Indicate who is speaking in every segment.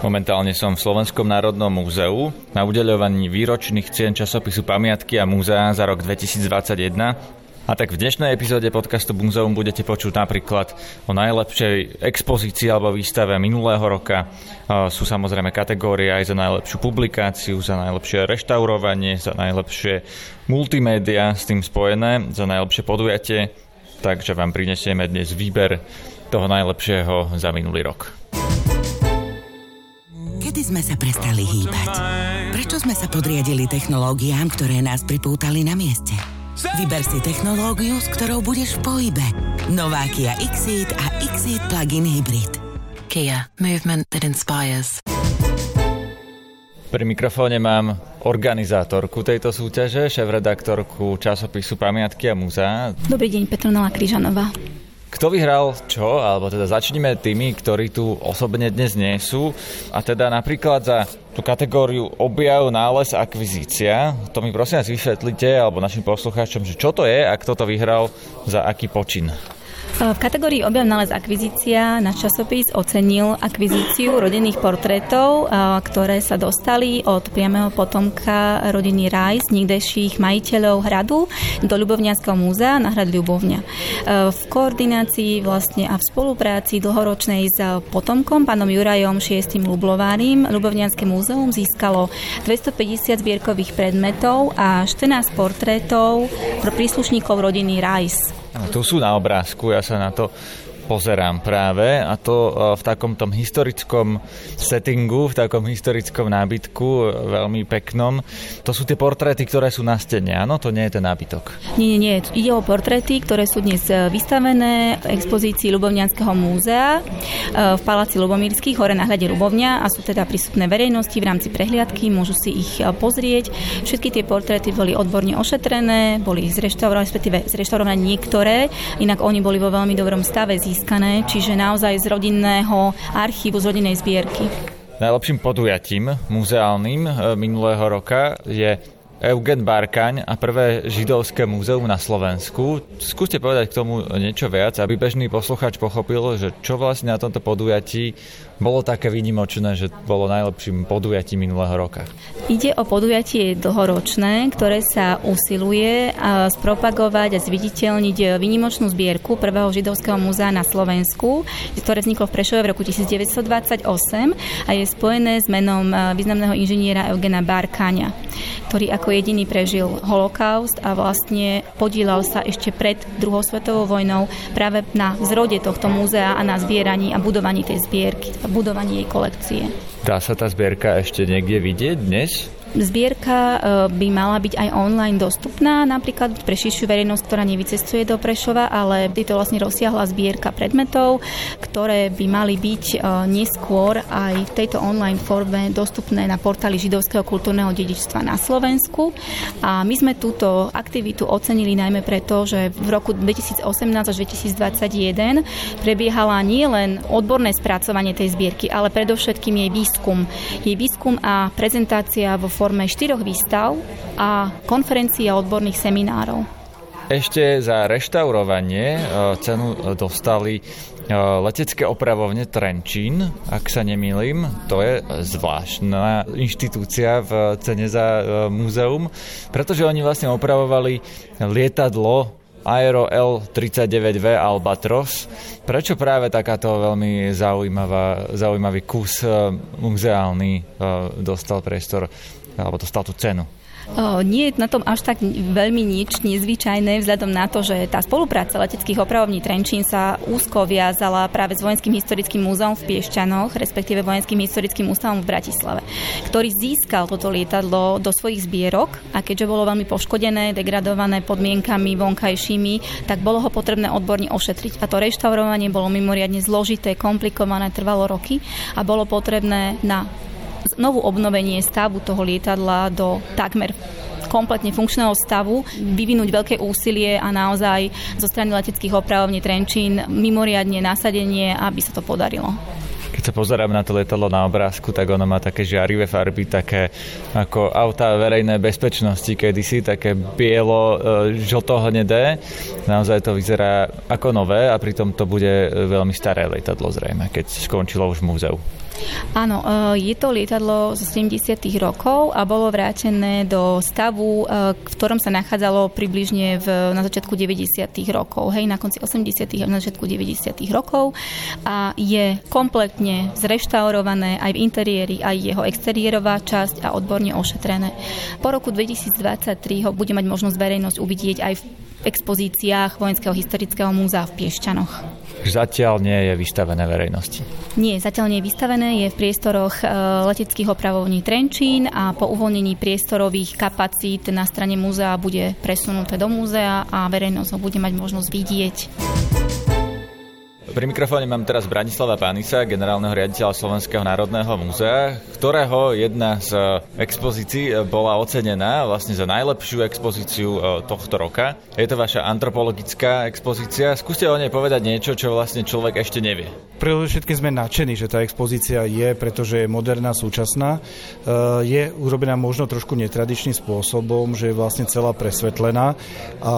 Speaker 1: Momentálne som v Slovenskom národnom múzeu na udeľovaní výročných cien časopisu Pamiatky a múzea za rok 2021 a tak v dnešnej epizóde podcastu Muzeum budete počuť napríklad o najlepšej expozícii alebo výstave minulého roka. Sú samozrejme kategórie aj za najlepšiu publikáciu, za najlepšie reštaurovanie, za najlepšie multimédia s tým spojené, za najlepšie podujatie. Takže vám prinesieme dnes výber toho najlepšieho za minulý rok.
Speaker 2: Kedy sme sa prestali hýbať? Prečo sme sa podriadili technológiám, ktoré nás pripútali na mieste? Vyber si technológiu, s ktorou budeš v pohybe. Nová Kia Xeed a Xeed Plug-in Hybrid.
Speaker 1: Kia. Movement that inspires. Pri mikrofóne mám organizátorku tejto súťaže, šéf-redaktorku časopisu Pamiatky a múzea.
Speaker 3: Dobrý deň, Petronela Kryžanová.
Speaker 1: Kto vyhral čo, alebo teda začneme tými, ktorí tu osobne dnes nie sú. A teda napríklad za tú kategóriu objav, nález, akvizícia. To mi prosím vás vysvetlite, alebo našim poslucháčom, že čo to je a kto to vyhral za aký počin.
Speaker 3: V kategórii objav nález akvizícia náš časopis ocenil akvizíciu rodinných portrétov, ktoré sa dostali od priamého potomka rodiny Rajs, nikdejších majiteľov hradu, do Ľubovňanského múzea na hrad Ľubovňa. V koordinácii vlastne a v spolupráci dlhoročnej s potomkom, pánom Jurajom VI. Lublovárim, Ľubovňanské múzeum získalo 250 zbierkových predmetov a 14 portrétov pro príslušníkov rodiny Rajs.
Speaker 1: Tu sú na obrázku, ja sa na to pozerám práve a to e, v takom tom historickom settingu, v takom historickom nábytku, e, veľmi peknom. To sú tie portréty, ktoré sú na stene, áno? To nie je ten nábytok.
Speaker 3: Nie, nie, nie. Ide o portréty, ktoré sú dnes e, vystavené v expozícii Ľubovňanského múzea v Paláci Lubomírských, hore na hľade Ľubovňa a sú teda prístupné verejnosti v rámci prehliadky, môžu si ich pozrieť. Všetky tie portréty boli odborne ošetrené, boli zreštaurované, respektíve zreštaurované niektoré, inak oni boli vo veľmi dobrom stave, získané získané, čiže naozaj z rodinného archívu, z rodinnej zbierky.
Speaker 1: Najlepším podujatím muzeálnym e, minulého roka je Eugen Barkaň a prvé židovské múzeum na Slovensku. Skúste povedať k tomu niečo viac, aby bežný posluchač pochopil, že čo vlastne na tomto podujatí bolo také výnimočné, že bolo najlepším podujatím minulého roka?
Speaker 3: Ide o podujatie dlhoročné, ktoré sa usiluje spropagovať a zviditeľniť výnimočnú zbierku prvého židovského múzea na Slovensku, ktoré vzniklo v Prešove v roku 1928 a je spojené s menom významného inžiniera Eugena Barkáňa, ktorý ako jediný prežil holokaust a vlastne podielal sa ešte pred druhou svetovou vojnou práve na zrode tohto múzea a na zbieraní a budovaní tej zbierky budovaní jej kolekcie.
Speaker 1: Dá sa tá zbierka ešte niekde vidieť dnes?
Speaker 3: Zbierka e, by mala byť aj online dostupná, napríklad pre širšiu verejnosť, ktorá nevycestuje do Prešova, ale je to vlastne rozsiahla zbierka predmetov, ktoré by mali byť e, neskôr aj v tejto online forme dostupné na portáli Židovského kultúrneho dedičstva na Slovensku. A my sme túto aktivitu ocenili najmä preto, že v roku 2018 až 2021 prebiehala nielen odborné spracovanie tej zbierky, ale predovšetkým jej výskum. Jej výskum a prezentácia vo forme štyroch výstav a konferencií a odborných seminárov.
Speaker 1: Ešte za reštaurovanie e, cenu dostali e, letecké opravovne Trenčín, ak sa nemýlim. To je zvláštna inštitúcia v cene za e, múzeum, pretože oni vlastne opravovali lietadlo Aero L39V Albatros. Prečo práve takáto veľmi zaujímavá, zaujímavý kus muzeálny dostal priestor alebo dostal tú cenu?
Speaker 3: Nie je na tom až tak veľmi nič nezvyčajné vzhľadom na to, že tá spolupráca leteckých opravovní Trenčín sa úzko viazala práve s Vojenským historickým múzeom v Piešťanoch, respektíve Vojenským historickým ústavom v Bratislave, ktorý získal toto lietadlo do svojich zbierok a keďže bolo veľmi poškodené, degradované podmienkami vonkajšími, tak bolo ho potrebné odborne ošetriť. A to reštaurovanie bolo mimoriadne zložité, komplikované, trvalo roky a bolo potrebné na znovu obnovenie stavu toho lietadla do takmer kompletne funkčného stavu, vyvinúť veľké úsilie a naozaj zo strany leteckých opravovní Trenčín mimoriadne nasadenie, aby sa to podarilo.
Speaker 1: Keď sa pozerám na to letadlo na obrázku, tak ono má také žiarivé farby, také ako auta verejnej bezpečnosti kedysi, také bielo, e, žlto-hnedé. Naozaj to vyzerá ako nové a pritom to bude veľmi staré letadlo zrejme, keď skončilo už v múzeu.
Speaker 3: Áno, e, je to lietadlo z 70. rokov a bolo vrátené do stavu, e, v ktorom sa nachádzalo približne v, na začiatku 90. rokov, hej, na konci 80. a na začiatku 90. rokov a je kompletne zreštaurované aj v interiéri, aj jeho exteriérová časť a odborne ošetrené. Po roku 2023 ho bude mať možnosť verejnosť uvidieť aj v expozíciách Vojenského historického múzea v Piešťanoch.
Speaker 1: Zatiaľ nie je vystavené verejnosti.
Speaker 3: Nie, zatiaľ nie je vystavené, je v priestoroch e, leteckých opravovní Trenčín a po uvoľnení priestorových kapacít na strane múzea bude presunuté do múzea a verejnosť ho bude mať možnosť vidieť.
Speaker 1: Pri mikrofóne mám teraz Branislava Pánisa, generálneho riaditeľa Slovenského národného múzea, ktorého jedna z expozícií bola ocenená vlastne za najlepšiu expozíciu e, tohto roka. Je to vaša antropologická expozícia. Skúste o nej povedať niečo, čo vlastne človek ešte nevie.
Speaker 4: Predovšetkým sme nadšení, že tá expozícia je, pretože je moderná, súčasná. Je urobená možno trošku netradičným spôsobom, že je vlastne celá presvetlená a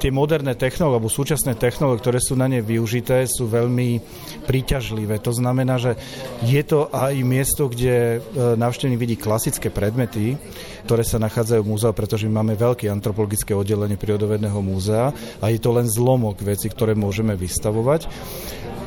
Speaker 4: tie moderné technológie, alebo súčasné technológie, ktoré sú na ne využité, sú veľmi príťažlivé. To znamená, že je to aj miesto, kde e, návštevník vidí klasické predmety, ktoré sa nachádzajú v múzeu, pretože my máme veľké antropologické oddelenie prírodovedného múzea a je to len zlomok veci, ktoré môžeme vystavovať.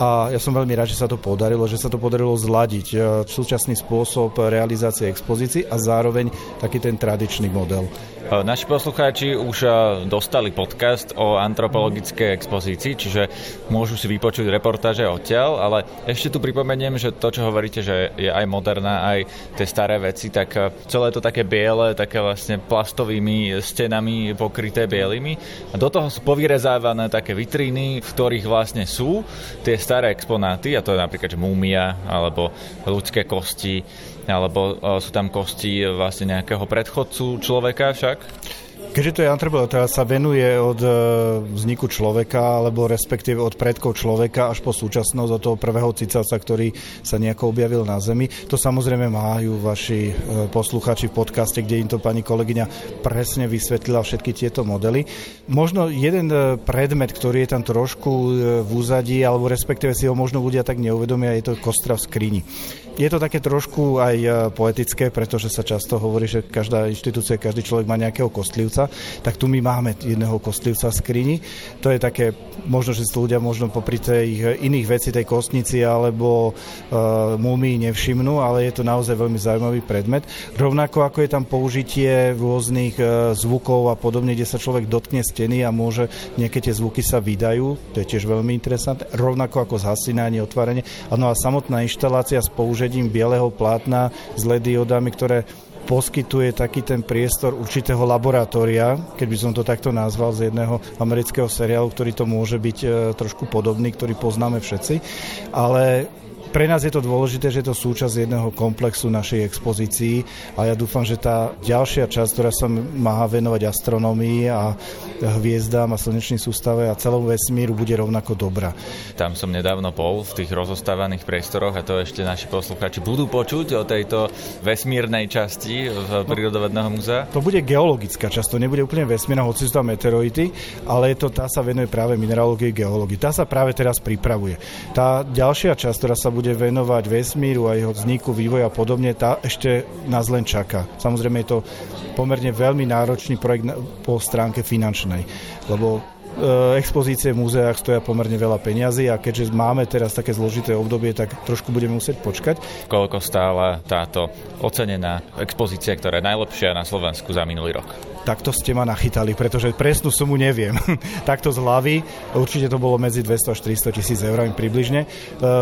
Speaker 4: A ja som veľmi rád, že sa to podarilo, že sa to podarilo zladiť e, súčasný spôsob realizácie expozícií a zároveň taký ten tradičný model.
Speaker 1: E, naši poslucháči už e, dostali podcast o antropologickej expozícii, čiže môžu si vypočuť reportáže odtiaľ, ale ešte tu pripomeniem, že to, čo hovoríte, že je aj moderná, aj tie staré veci, tak celé to také biele, také vlastne plastovými stenami pokryté bielými. A do toho sú povyrezávané také vitríny, v ktorých vlastne sú tie staré exponáty, a to je napríklad múmia alebo ľudské kosti, alebo sú tam kosti vlastne nejakého predchodcu človeka však?
Speaker 4: Keďže to je antropológia, sa venuje od e, vzniku človeka, alebo respektíve od predkov človeka až po súčasnosť, od toho prvého cicavca, ktorý sa nejako objavil na Zemi. To samozrejme majú vaši e, posluchači v podcaste, kde im to pani kolegyňa presne vysvetlila všetky tieto modely. Možno jeden e, predmet, ktorý je tam trošku v úzadí, alebo respektíve si ho možno ľudia tak neuvedomia, je to kostra v skrini. Je to také trošku aj poetické, pretože sa často hovorí, že každá inštitúcia, každý človek má nejakého kostlivca, tak tu my máme jedného kostlivca v skrini. To je také, možno, že si ľudia možno popri tej iných vecí, tej kostnici alebo uh, múmii nevšimnú, ale je to naozaj veľmi zaujímavý predmet. Rovnako ako je tam použitie rôznych uh, zvukov a podobne, kde sa človek dotkne steny a môže, nejaké tie zvuky sa vydajú, to je tiež veľmi interesantné. Rovnako ako zhasínanie, otvárenie. No a samotná inštalácia s použitím bieleho plátna s LED diodami, ktoré poskytuje taký ten priestor určitého laboratória, keď by som to takto nazval, z jedného amerického seriálu, ktorý to môže byť e, trošku podobný, ktorý poznáme všetci. Ale pre nás je to dôležité, že je to súčasť jedného komplexu našej expozícii a ja dúfam, že tá ďalšia časť, ktorá sa má venovať astronomii a hviezdám a slnečnej sústave a celom vesmíru bude rovnako dobrá.
Speaker 1: Tam som nedávno bol v tých rozostávaných priestoroch a to ešte naši poslucháči budú počuť o tejto vesmírnej časti v prírodovedného múzea.
Speaker 4: To bude geologická časť, to nebude úplne vesmírna, hoci sú tam meteoroity, ale to, tá sa venuje práve mineralógii geológii. Tá sa práve teraz pripravuje. Tá ďalšia časť, ktorá sa bude bude venovať vesmíru a jeho vzniku, vývoja a podobne, tá ešte nás len čaká. Samozrejme je to pomerne veľmi náročný projekt po stránke finančnej, lebo e, expozície v múzeách stoja pomerne veľa peňazí a keďže máme teraz také zložité obdobie, tak trošku budeme musieť počkať.
Speaker 1: Koľko stála táto ocenená expozícia, ktorá je najlepšia na Slovensku za minulý rok?
Speaker 4: Takto ste ma nachytali, pretože presnú sumu neviem. takto z hlavy, určite to bolo medzi 200 až 300 tisíc eurami približne. E,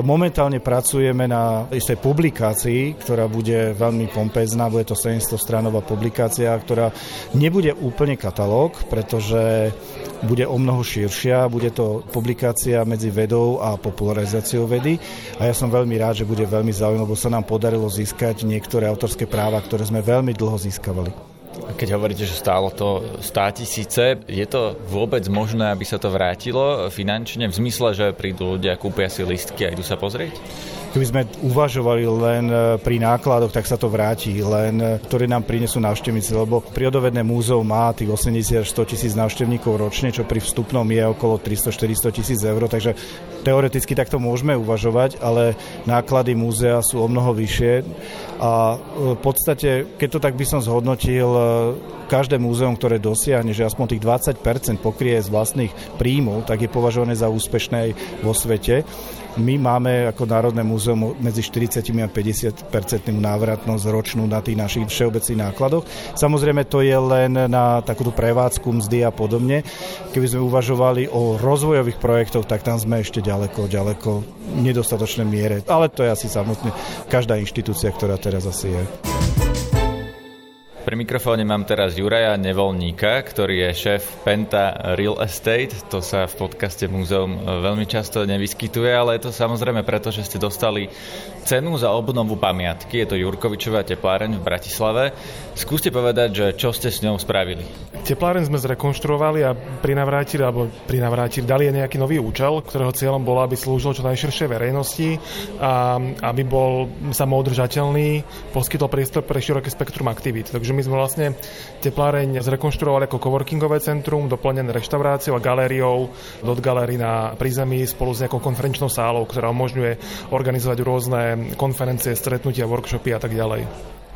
Speaker 4: momentálne pracujeme na istej publikácii, ktorá bude veľmi pompezná, bude to 700 stranová publikácia, ktorá nebude úplne katalóg, pretože bude o mnoho širšia, bude to publikácia medzi vedou a popularizáciou vedy a ja som veľmi rád, že bude veľmi zaujímavé, lebo sa nám podarilo získať niektoré autorské práva, ktoré sme veľmi dlho získavali.
Speaker 1: Keď hovoríte, že stálo to 100 tisíce, je to vôbec možné, aby sa to vrátilo finančne v zmysle, že prídu ľudia, kúpia si listky a idú sa pozrieť?
Speaker 4: Keby sme uvažovali len e, pri nákladoch, tak sa to vráti, len e, ktoré nám prinesú návštevníci, lebo prírodovedné múzeum má tých 80 100 tisíc návštevníkov ročne, čo pri vstupnom je okolo 300-400 tisíc eur, takže teoreticky takto môžeme uvažovať, ale náklady múzea sú o mnoho vyššie a v podstate, keď to tak by som zhodnotil, každé múzeum, ktoré dosiahne, že aspoň tých 20% pokrie z vlastných príjmov, tak je považované za úspešné aj vo svete. My máme ako Národné múzeum medzi 40 a 50 percentným návratnosť ročnú na tých našich všeobecných nákladoch. Samozrejme to je len na takúto prevádzku, mzdy a podobne. Keby sme uvažovali o rozvojových projektoch, tak tam sme ešte ďaleko, ďaleko nedostatočnej miere. Ale to je asi samotne každá inštitúcia, ktorá teraz asi je.
Speaker 1: Pri mikrofóne mám teraz Juraja Nevolníka, ktorý je šéf Penta Real Estate. To sa v podcaste Múzeum veľmi často nevyskytuje, ale je to samozrejme preto, že ste dostali cenu za obnovu pamiatky. Je to Jurkovičová tepláreň v Bratislave. Skúste povedať, že čo ste s ňou spravili.
Speaker 5: Tepláreň sme zrekonštruovali a prinavrátili, alebo prinavrátili, dali je nejaký nový účel, ktorého cieľom bolo, aby slúžil čo najširšej verejnosti a aby bol samoudržateľný, poskytol priestor pre široké spektrum aktivít. Takže Takže my sme vlastne tepláreň zrekonštruovali ako coworkingové centrum, doplnené reštauráciou a galériou, dot galerii na prízemí spolu s nejakou konferenčnou sálou, ktorá umožňuje organizovať rôzne konferencie, stretnutia, workshopy a tak ďalej.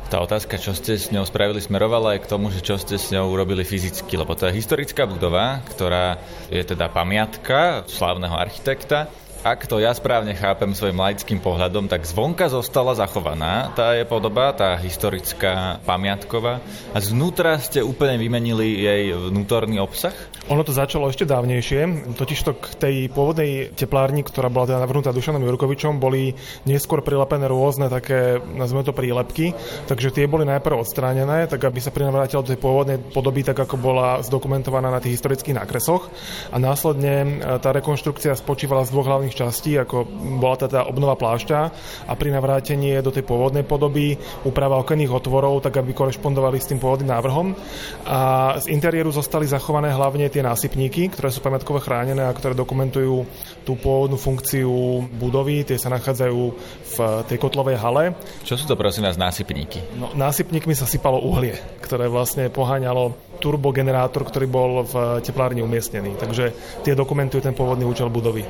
Speaker 1: Tá otázka, čo ste s ňou spravili, smerovala aj k tomu, že čo ste s ňou urobili fyzicky, lebo to je historická budova, ktorá je teda pamiatka slávneho architekta, ak to ja správne chápem svojim laickým pohľadom, tak zvonka zostala zachovaná. Tá je podoba, tá historická pamiatková. A znútra ste úplne vymenili jej vnútorný obsah?
Speaker 5: Ono to začalo ešte dávnejšie, totiž to k tej pôvodnej teplárni, ktorá bola teda navrhnutá Dušanom Jurkovičom, boli neskôr prilepené rôzne také, nazveme to prílepky, takže tie boli najprv odstránené, tak aby sa prinavrátila do tej pôvodnej podoby, tak ako bola zdokumentovaná na tých historických nákresoch. A následne e, tá rekonštrukcia spočívala z dvoch hlavných častí, ako bola teda obnova plášťa a pri navrátení do tej pôvodnej podoby úprava okenných otvorov, tak aby korešpondovali s tým pôvodným návrhom. A z interiéru zostali zachované hlavne tie násypníky, ktoré sú pamiatkové chránené a ktoré dokumentujú tú pôvodnú funkciu budovy. Tie sa nachádzajú v tej kotlovej hale.
Speaker 1: Čo sú to prosím vás násypníky?
Speaker 5: No, násypníkmi sa sypalo uhlie, ktoré vlastne poháňalo turbogenerátor, ktorý bol v teplárni umiestnený. Takže tie dokumentujú ten pôvodný účel budovy.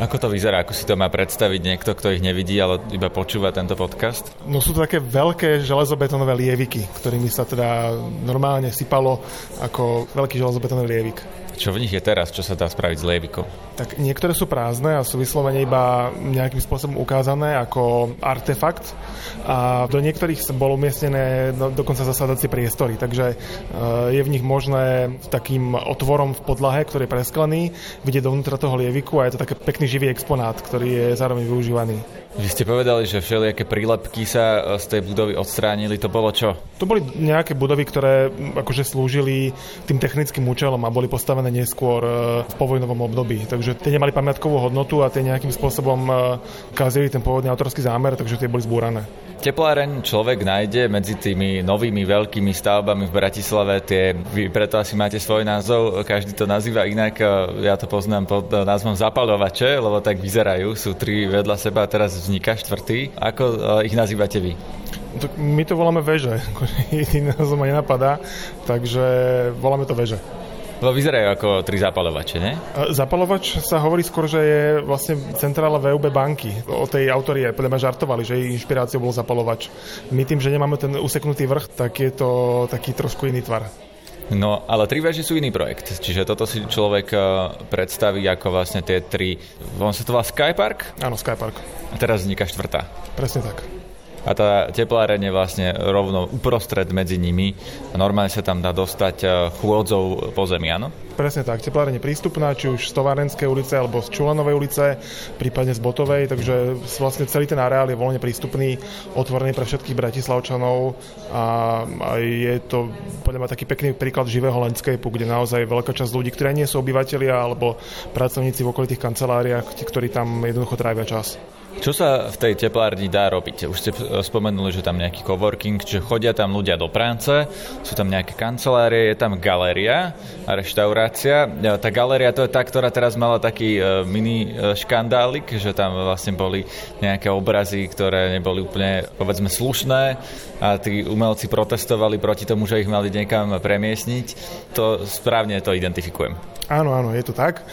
Speaker 1: Ako to vyzerá? Ako si to má predstaviť niekto, kto ich nevidí, ale iba počúva tento podcast?
Speaker 5: No sú to také veľké železobetonové lieviky, ktorými sa teda normálne sypalo ako veľký železobetónový lievik.
Speaker 1: Čo v nich je teraz? Čo sa dá spraviť s lievikou?
Speaker 5: Tak niektoré sú prázdne a sú vyslovene iba nejakým spôsobom ukázané ako artefakt a do niektorých bolo umiestnené dokonca zasadacie priestory, takže uh, je v nich možné takým otvorom v podlahe, ktorý je presklený, vidieť dovnútra toho lieviku a je to taký pekný živý exponát, ktorý je zároveň využívaný.
Speaker 1: Vy ste povedali, že všelijaké prílepky sa e, z tej budovy odstránili. To bolo čo?
Speaker 5: To boli nejaké budovy, ktoré akože slúžili tým technickým účelom a boli postavené neskôr e, v povojnovom období. Takže tie nemali pamiatkovú hodnotu a tie nejakým spôsobom e, kazili ten pôvodný autorský zámer, takže tie boli zbúrané.
Speaker 1: Tepláreň človek nájde medzi tými novými veľkými stavbami v Bratislave. Tie, vy preto asi máte svoj názov, každý to nazýva inak. Ja to poznám pod názvom zapalovače, lebo tak vyzerajú. Sú tri vedľa seba, teraz vzniká štvrtý. Ako ich nazývate vy?
Speaker 5: Tak my to voláme veže. Iný názov ma nenapadá, takže voláme to veže.
Speaker 1: Lebo vyzerajú ako tri zapalovače, ne?
Speaker 5: Zapalovač sa hovorí skôr, že je vlastne centrála VUB banky. O tej autorie podľa mňa žartovali, že jej inšpiráciou bol zapalovač. My tým, že nemáme ten useknutý vrch, tak je to taký trošku iný tvar.
Speaker 1: No, ale tri veži sú iný projekt, čiže toto si človek e, predstaví ako vlastne tie tri... On sa to volá Skypark?
Speaker 5: Áno, Skypark.
Speaker 1: A teraz vzniká štvrtá.
Speaker 5: Presne tak
Speaker 1: a tá tepláreň je vlastne rovno uprostred medzi nimi a normálne sa tam dá dostať e, chôdzou po zemi, áno?
Speaker 5: Presne tak, tepláreň je prístupná, či už z Továrenskej ulice alebo z Čulanovej ulice, prípadne z Botovej, takže vlastne celý ten areál je voľne prístupný, otvorený pre všetkých bratislavčanov a, a je to podľa mňa taký pekný príklad živého landscapeu, kde naozaj veľká časť ľudí, ktorí nie sú obyvateľia alebo pracovníci v okolitých kanceláriách, ktorí tam jednoducho trávia čas.
Speaker 1: Čo sa v tej teplárni dá robiť? Už ste spomenuli, že tam nejaký coworking, že chodia tam ľudia do práce, sú tam nejaké kancelárie, je tam galéria a reštaurácia restaurácia. Tá galéria to je tá, ktorá teraz mala taký mini škandálik, že tam vlastne boli nejaké obrazy, ktoré neboli úplne, povedzme, slušné a tí umelci protestovali proti tomu, že ich mali niekam premiesniť. To správne to identifikujem.
Speaker 5: Áno, áno, je to tak.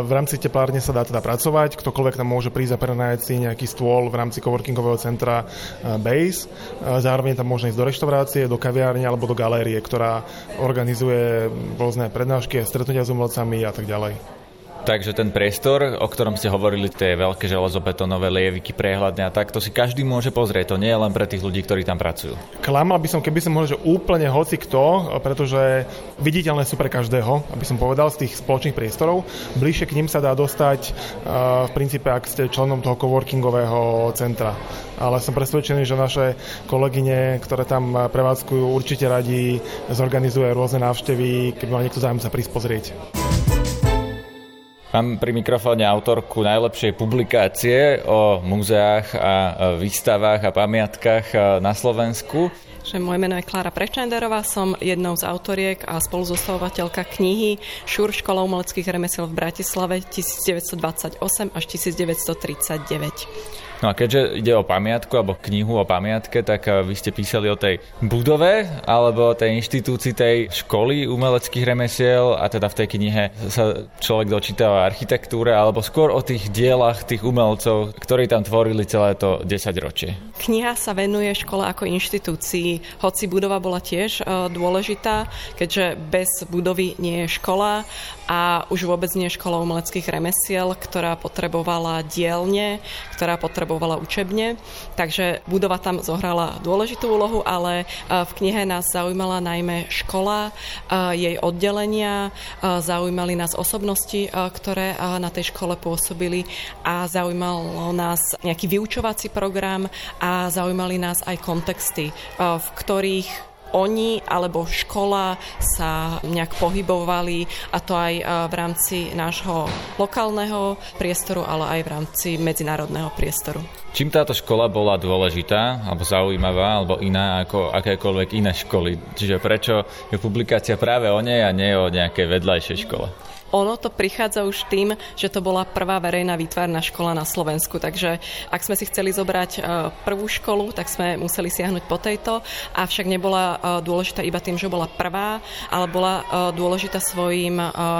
Speaker 5: V rámci teplárne sa dá teda pracovať, ktokoľvek tam môže prísť a prenajať si nejaký stôl v rámci coworkingového centra Base. Zároveň tam môže ísť do reštaurácie, do kaviárne alebo do galérie, ktorá organizuje rôzne prednášky, stretnutia s umelcami a tak ďalej.
Speaker 1: Takže ten priestor, o ktorom ste hovorili, tie veľké železobetonové lieviky, prehľadne a tak, to si každý môže pozrieť. To nie je len pre tých ľudí, ktorí tam pracujú.
Speaker 5: Klamal by som, keby som mohol, že úplne hoci kto, pretože viditeľné sú pre každého, aby som povedal, z tých spoločných priestorov. Bližšie k ním sa dá dostať v princípe, ak ste členom toho coworkingového centra. Ale som presvedčený, že naše kolegyne, ktoré tam prevádzkujú, určite radi zorganizuje rôzne návštevy, keby mal niekto zájem sa prísť pozrieť.
Speaker 1: Mám pri mikrofóne autorku najlepšej publikácie o múzeách a výstavách a pamiatkách na Slovensku.
Speaker 6: Že moje meno je Klára Prečenderová, som jednou z autoriek a spoluzostavovateľka knihy Šur škola umeleckých remesiel v Bratislave 1928 až 1939.
Speaker 1: No a keďže ide o pamiatku alebo knihu o pamiatke, tak eh, vy ste písali o tej budove alebo tej inštitúcii tej školy umeleckých remesiel a teda v tej knihe sa človek dočíta o architektúre alebo skôr o tých dielach tých umelcov, ktorí tam tvorili celé to 10 ročie.
Speaker 6: Kniha sa venuje škole ako inštitúcii, hoci budova bola tiež eh, dôležitá, keďže bez budovy nie je škola a už vôbec nie je škola umeleckých remesiel, ktorá potrebovala dielne, ktorá potrebovala učebne. Takže budova tam zohrala dôležitú úlohu, ale e, v knihe nás zaujímala najmä škola, e, jej oddelenia, e, zaujímali nás osobnosti, ktoré na tej škole pôsobili a zaujímalo nás nejaký vyučovací program a zaujímali nás aj kontexty, v ktorých oni alebo škola sa nejak pohybovali a to aj e, v rámci nášho lokálneho priestoru, ale aj v rámci medzinárodného priestoru.
Speaker 1: Čím táto škola bola dôležitá, alebo zaujímavá, alebo iná ako akékoľvek iné školy? Čiže prečo je publikácia práve o nej a nie o nejakej vedľajšej škole?
Speaker 6: Ono to prichádza už tým, že to bola prvá verejná výtvarná škola na Slovensku. Takže ak sme si chceli zobrať e, prvú školu, tak sme museli siahnuť po tejto, avšak nebola e, dôležitá iba tým, že bola prvá, ale bola e, dôležitá svojim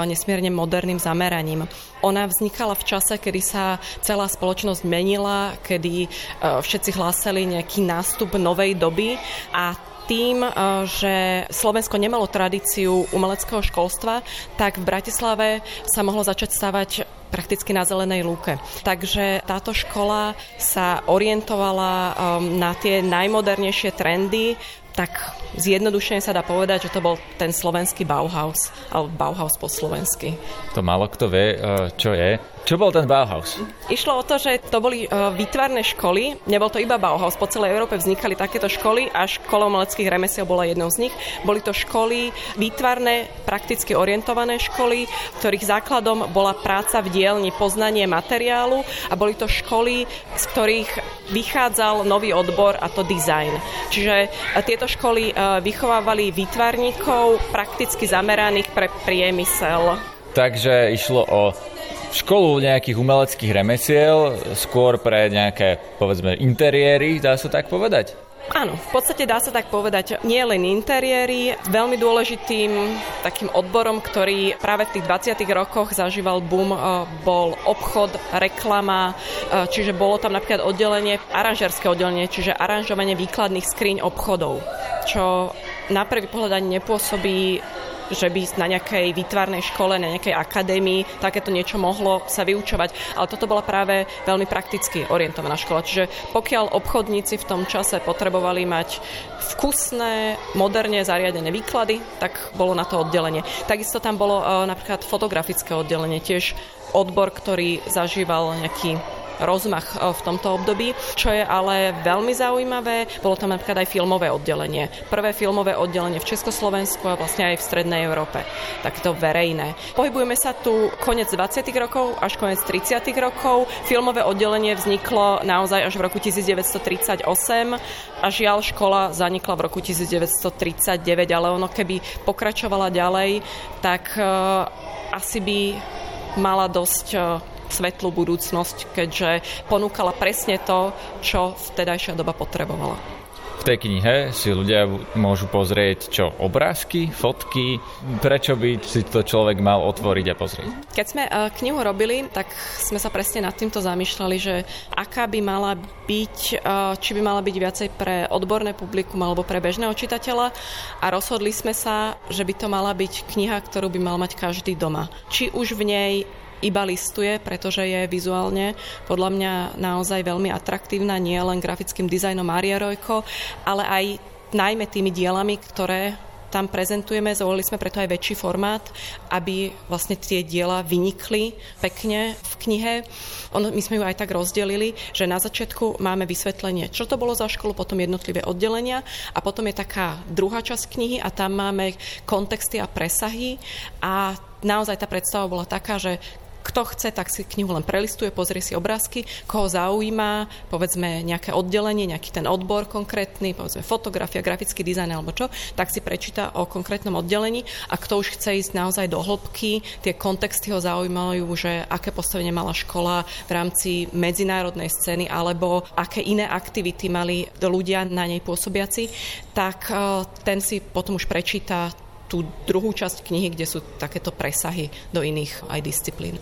Speaker 6: nesmierne moderným zameraním. Ona vznikala v čase, kedy sa celá spoločnosť menila, kedy všetci hlásali nejaký nástup novej doby a tým, eh, že Slovensko nemalo tradíciu umeleckého školstva, tak v Bratislave sa mohlo začať stavať prakticky na zelenej lúke. Takže táto škola sa orientovala eh, na tie najmodernejšie trendy, tak zjednodušene sa dá povedať, že to bol ten slovenský Bauhaus, alebo Bauhaus po slovensky.
Speaker 1: To málo kto vie, eh, čo je. Čo bol ten Bauhaus?
Speaker 6: Išlo o to, že to boli uh, výtvarné školy. Nebol to iba Bauhaus. Po celej Európe vznikali takéto školy a škola umeleckých remesiel bola jednou z nich. Boli to školy výtvarné, prakticky orientované školy, ktorých základom bola práca v dielni, poznanie materiálu a boli to školy, z ktorých vychádzal nový odbor a to design. Čiže uh, tieto školy uh, vychovávali výtvarníkov prakticky zameraných pre priemysel.
Speaker 1: Takže išlo o školu nejakých umeleckých remesiel, skôr pre nejaké, povedzme, interiéry, dá sa tak povedať?
Speaker 6: Áno, v podstate dá sa tak povedať, nie len interiéry, veľmi dôležitým takým odborom, ktorý práve v tých 20. rokoch zažíval boom, e, bol obchod, reklama, e, čiže bolo tam napríklad oddelenie, aranžerské oddelenie, čiže aranžovanie výkladných skriň obchodov, čo na prvý pohľad ani nepôsobí že by na nejakej výtvarnej škole, na nejakej akadémii takéto niečo mohlo sa vyučovať. Ale toto bola práve veľmi prakticky orientovaná škola. Čiže pokiaľ obchodníci v tom čase potrebovali mať vkusné, moderne zariadené výklady, tak bolo na to oddelenie. Takisto tam bolo uh, napríklad fotografické oddelenie, tiež odbor, ktorý zažíval nejaký rozmach v tomto období. Čo je ale veľmi zaujímavé, bolo tam napríklad aj filmové oddelenie. Prvé filmové oddelenie v Československu a vlastne aj v Strednej Európe. Takéto verejné. Pohybujeme sa tu konec 20. rokov až konec 30. rokov. Filmové oddelenie vzniklo naozaj až v roku 1938 a žiaľ škola zanikla v roku 1939, ale ono keby pokračovala ďalej, tak uh, asi by mala dosť uh, svetlú budúcnosť, keďže ponúkala presne to, čo vtedajšia doba potrebovala
Speaker 1: tej knihe si ľudia môžu pozrieť čo, obrázky, fotky? Prečo by si to človek mal otvoriť a pozrieť?
Speaker 6: Keď sme uh, knihu robili, tak sme sa presne nad týmto zamýšľali, že aká by mala byť, uh, či by mala byť viacej pre odborné publikum alebo pre bežného čitateľa a rozhodli sme sa, že by to mala byť kniha, ktorú by mal mať každý doma. Či už v nej iba listuje, pretože je vizuálne podľa mňa naozaj veľmi atraktívna, nie len grafickým dizajnom Mária Rojko, ale aj najmä tými dielami, ktoré tam prezentujeme, zvolili sme preto aj väčší formát, aby vlastne tie diela vynikli pekne v knihe. Ono, my sme ju aj tak rozdelili, že na začiatku máme vysvetlenie, čo to bolo za školu, potom jednotlivé oddelenia a potom je taká druhá časť knihy a tam máme kontexty a presahy a naozaj tá predstava bola taká, že kto chce, tak si knihu len prelistuje, pozrie si obrázky, koho zaujíma, povedzme nejaké oddelenie, nejaký ten odbor konkrétny, povedzme fotografia, grafický dizajn alebo čo, tak si prečíta o konkrétnom oddelení. A kto už chce ísť naozaj do hĺbky, tie kontexty ho zaujímajú, že aké postavenie mala škola v rámci medzinárodnej scény alebo aké iné aktivity mali ľudia na nej pôsobiaci, tak eh, ten si potom už prečíta tú druhú časť knihy, kde sú takéto presahy do iných aj disciplín.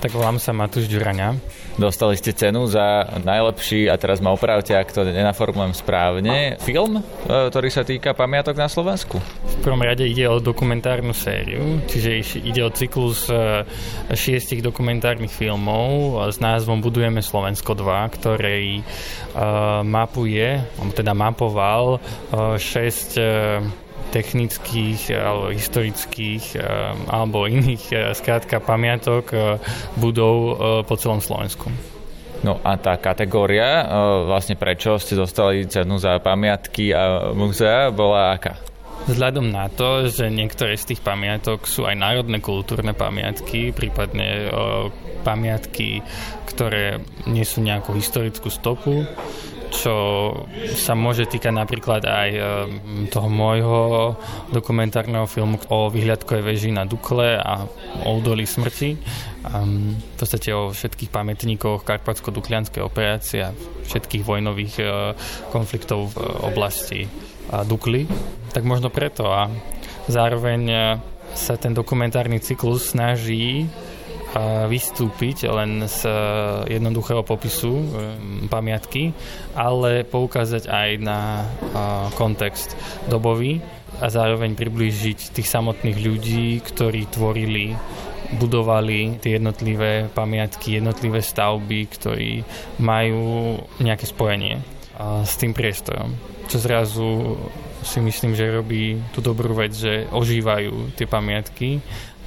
Speaker 7: Tak volám sa Matúš Ďuraňa.
Speaker 1: Dostali ste cenu za najlepší, a teraz ma opravte, ak to nenaformujem správne, film, e, ktorý sa týka pamiatok na Slovensku.
Speaker 7: V prvom rade ide o dokumentárnu sériu, čiže ide o cyklus e, šiestich dokumentárnych filmov s názvom Budujeme Slovensko 2, ktorý e, mapuje, teda mapoval 6 technických alebo historických eh, alebo iných eh, skrátka pamiatok eh, budov po celom Slovensku.
Speaker 1: No a tá kategória, vlastne prečo ste dostali cenu za pamiatky a muzea, bola aká?
Speaker 7: Vzhľadom na to, že niektoré z tých pamiatok sú aj národné kultúrne pamiatky, prípadne pamiatky, ktoré nie sú nejakú historickú stopu, čo sa môže týkať napríklad aj eh, toho môjho dokumentárneho filmu o vyhľadkovej veži na Dukle a o údolí smrti. v podstate o všetkých pamätníkoch karpatsko-duklianskej operácie a všetkých vojnových eh, konfliktov v oblasti Dukly. Tak možno preto a zároveň eh, sa ten dokumentárny cyklus snaží vystúpiť len z e, jednoduchého popisu e, pamiatky, ale poukázať aj na e, kontext dobový a zároveň priblížiť tých samotných ľudí, ktorí tvorili budovali tie jednotlivé pamiatky, jednotlivé stavby, ktorí majú nejaké spojenie s tým priestorom. Čo zrazu si myslím, že robí tú dobrú vec, že ožívajú tie pamiatky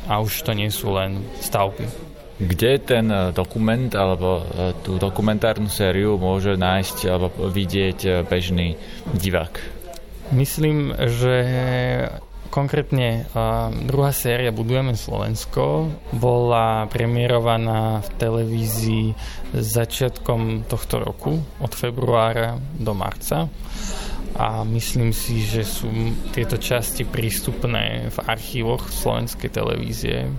Speaker 7: a už to nie sú len stavby.
Speaker 1: Kde ten eh, dokument alebo eh, tú dokumentárnu sériu môže nájsť alebo vidieť eh, bežný divák?
Speaker 7: Myslím, že konkrétne druhá séria Budujeme Slovensko bola premiérovaná v televízii začiatkom tohto roku, od februára do marca a myslím si, že sú tieto časti prístupné v archívoch slovenskej televízie.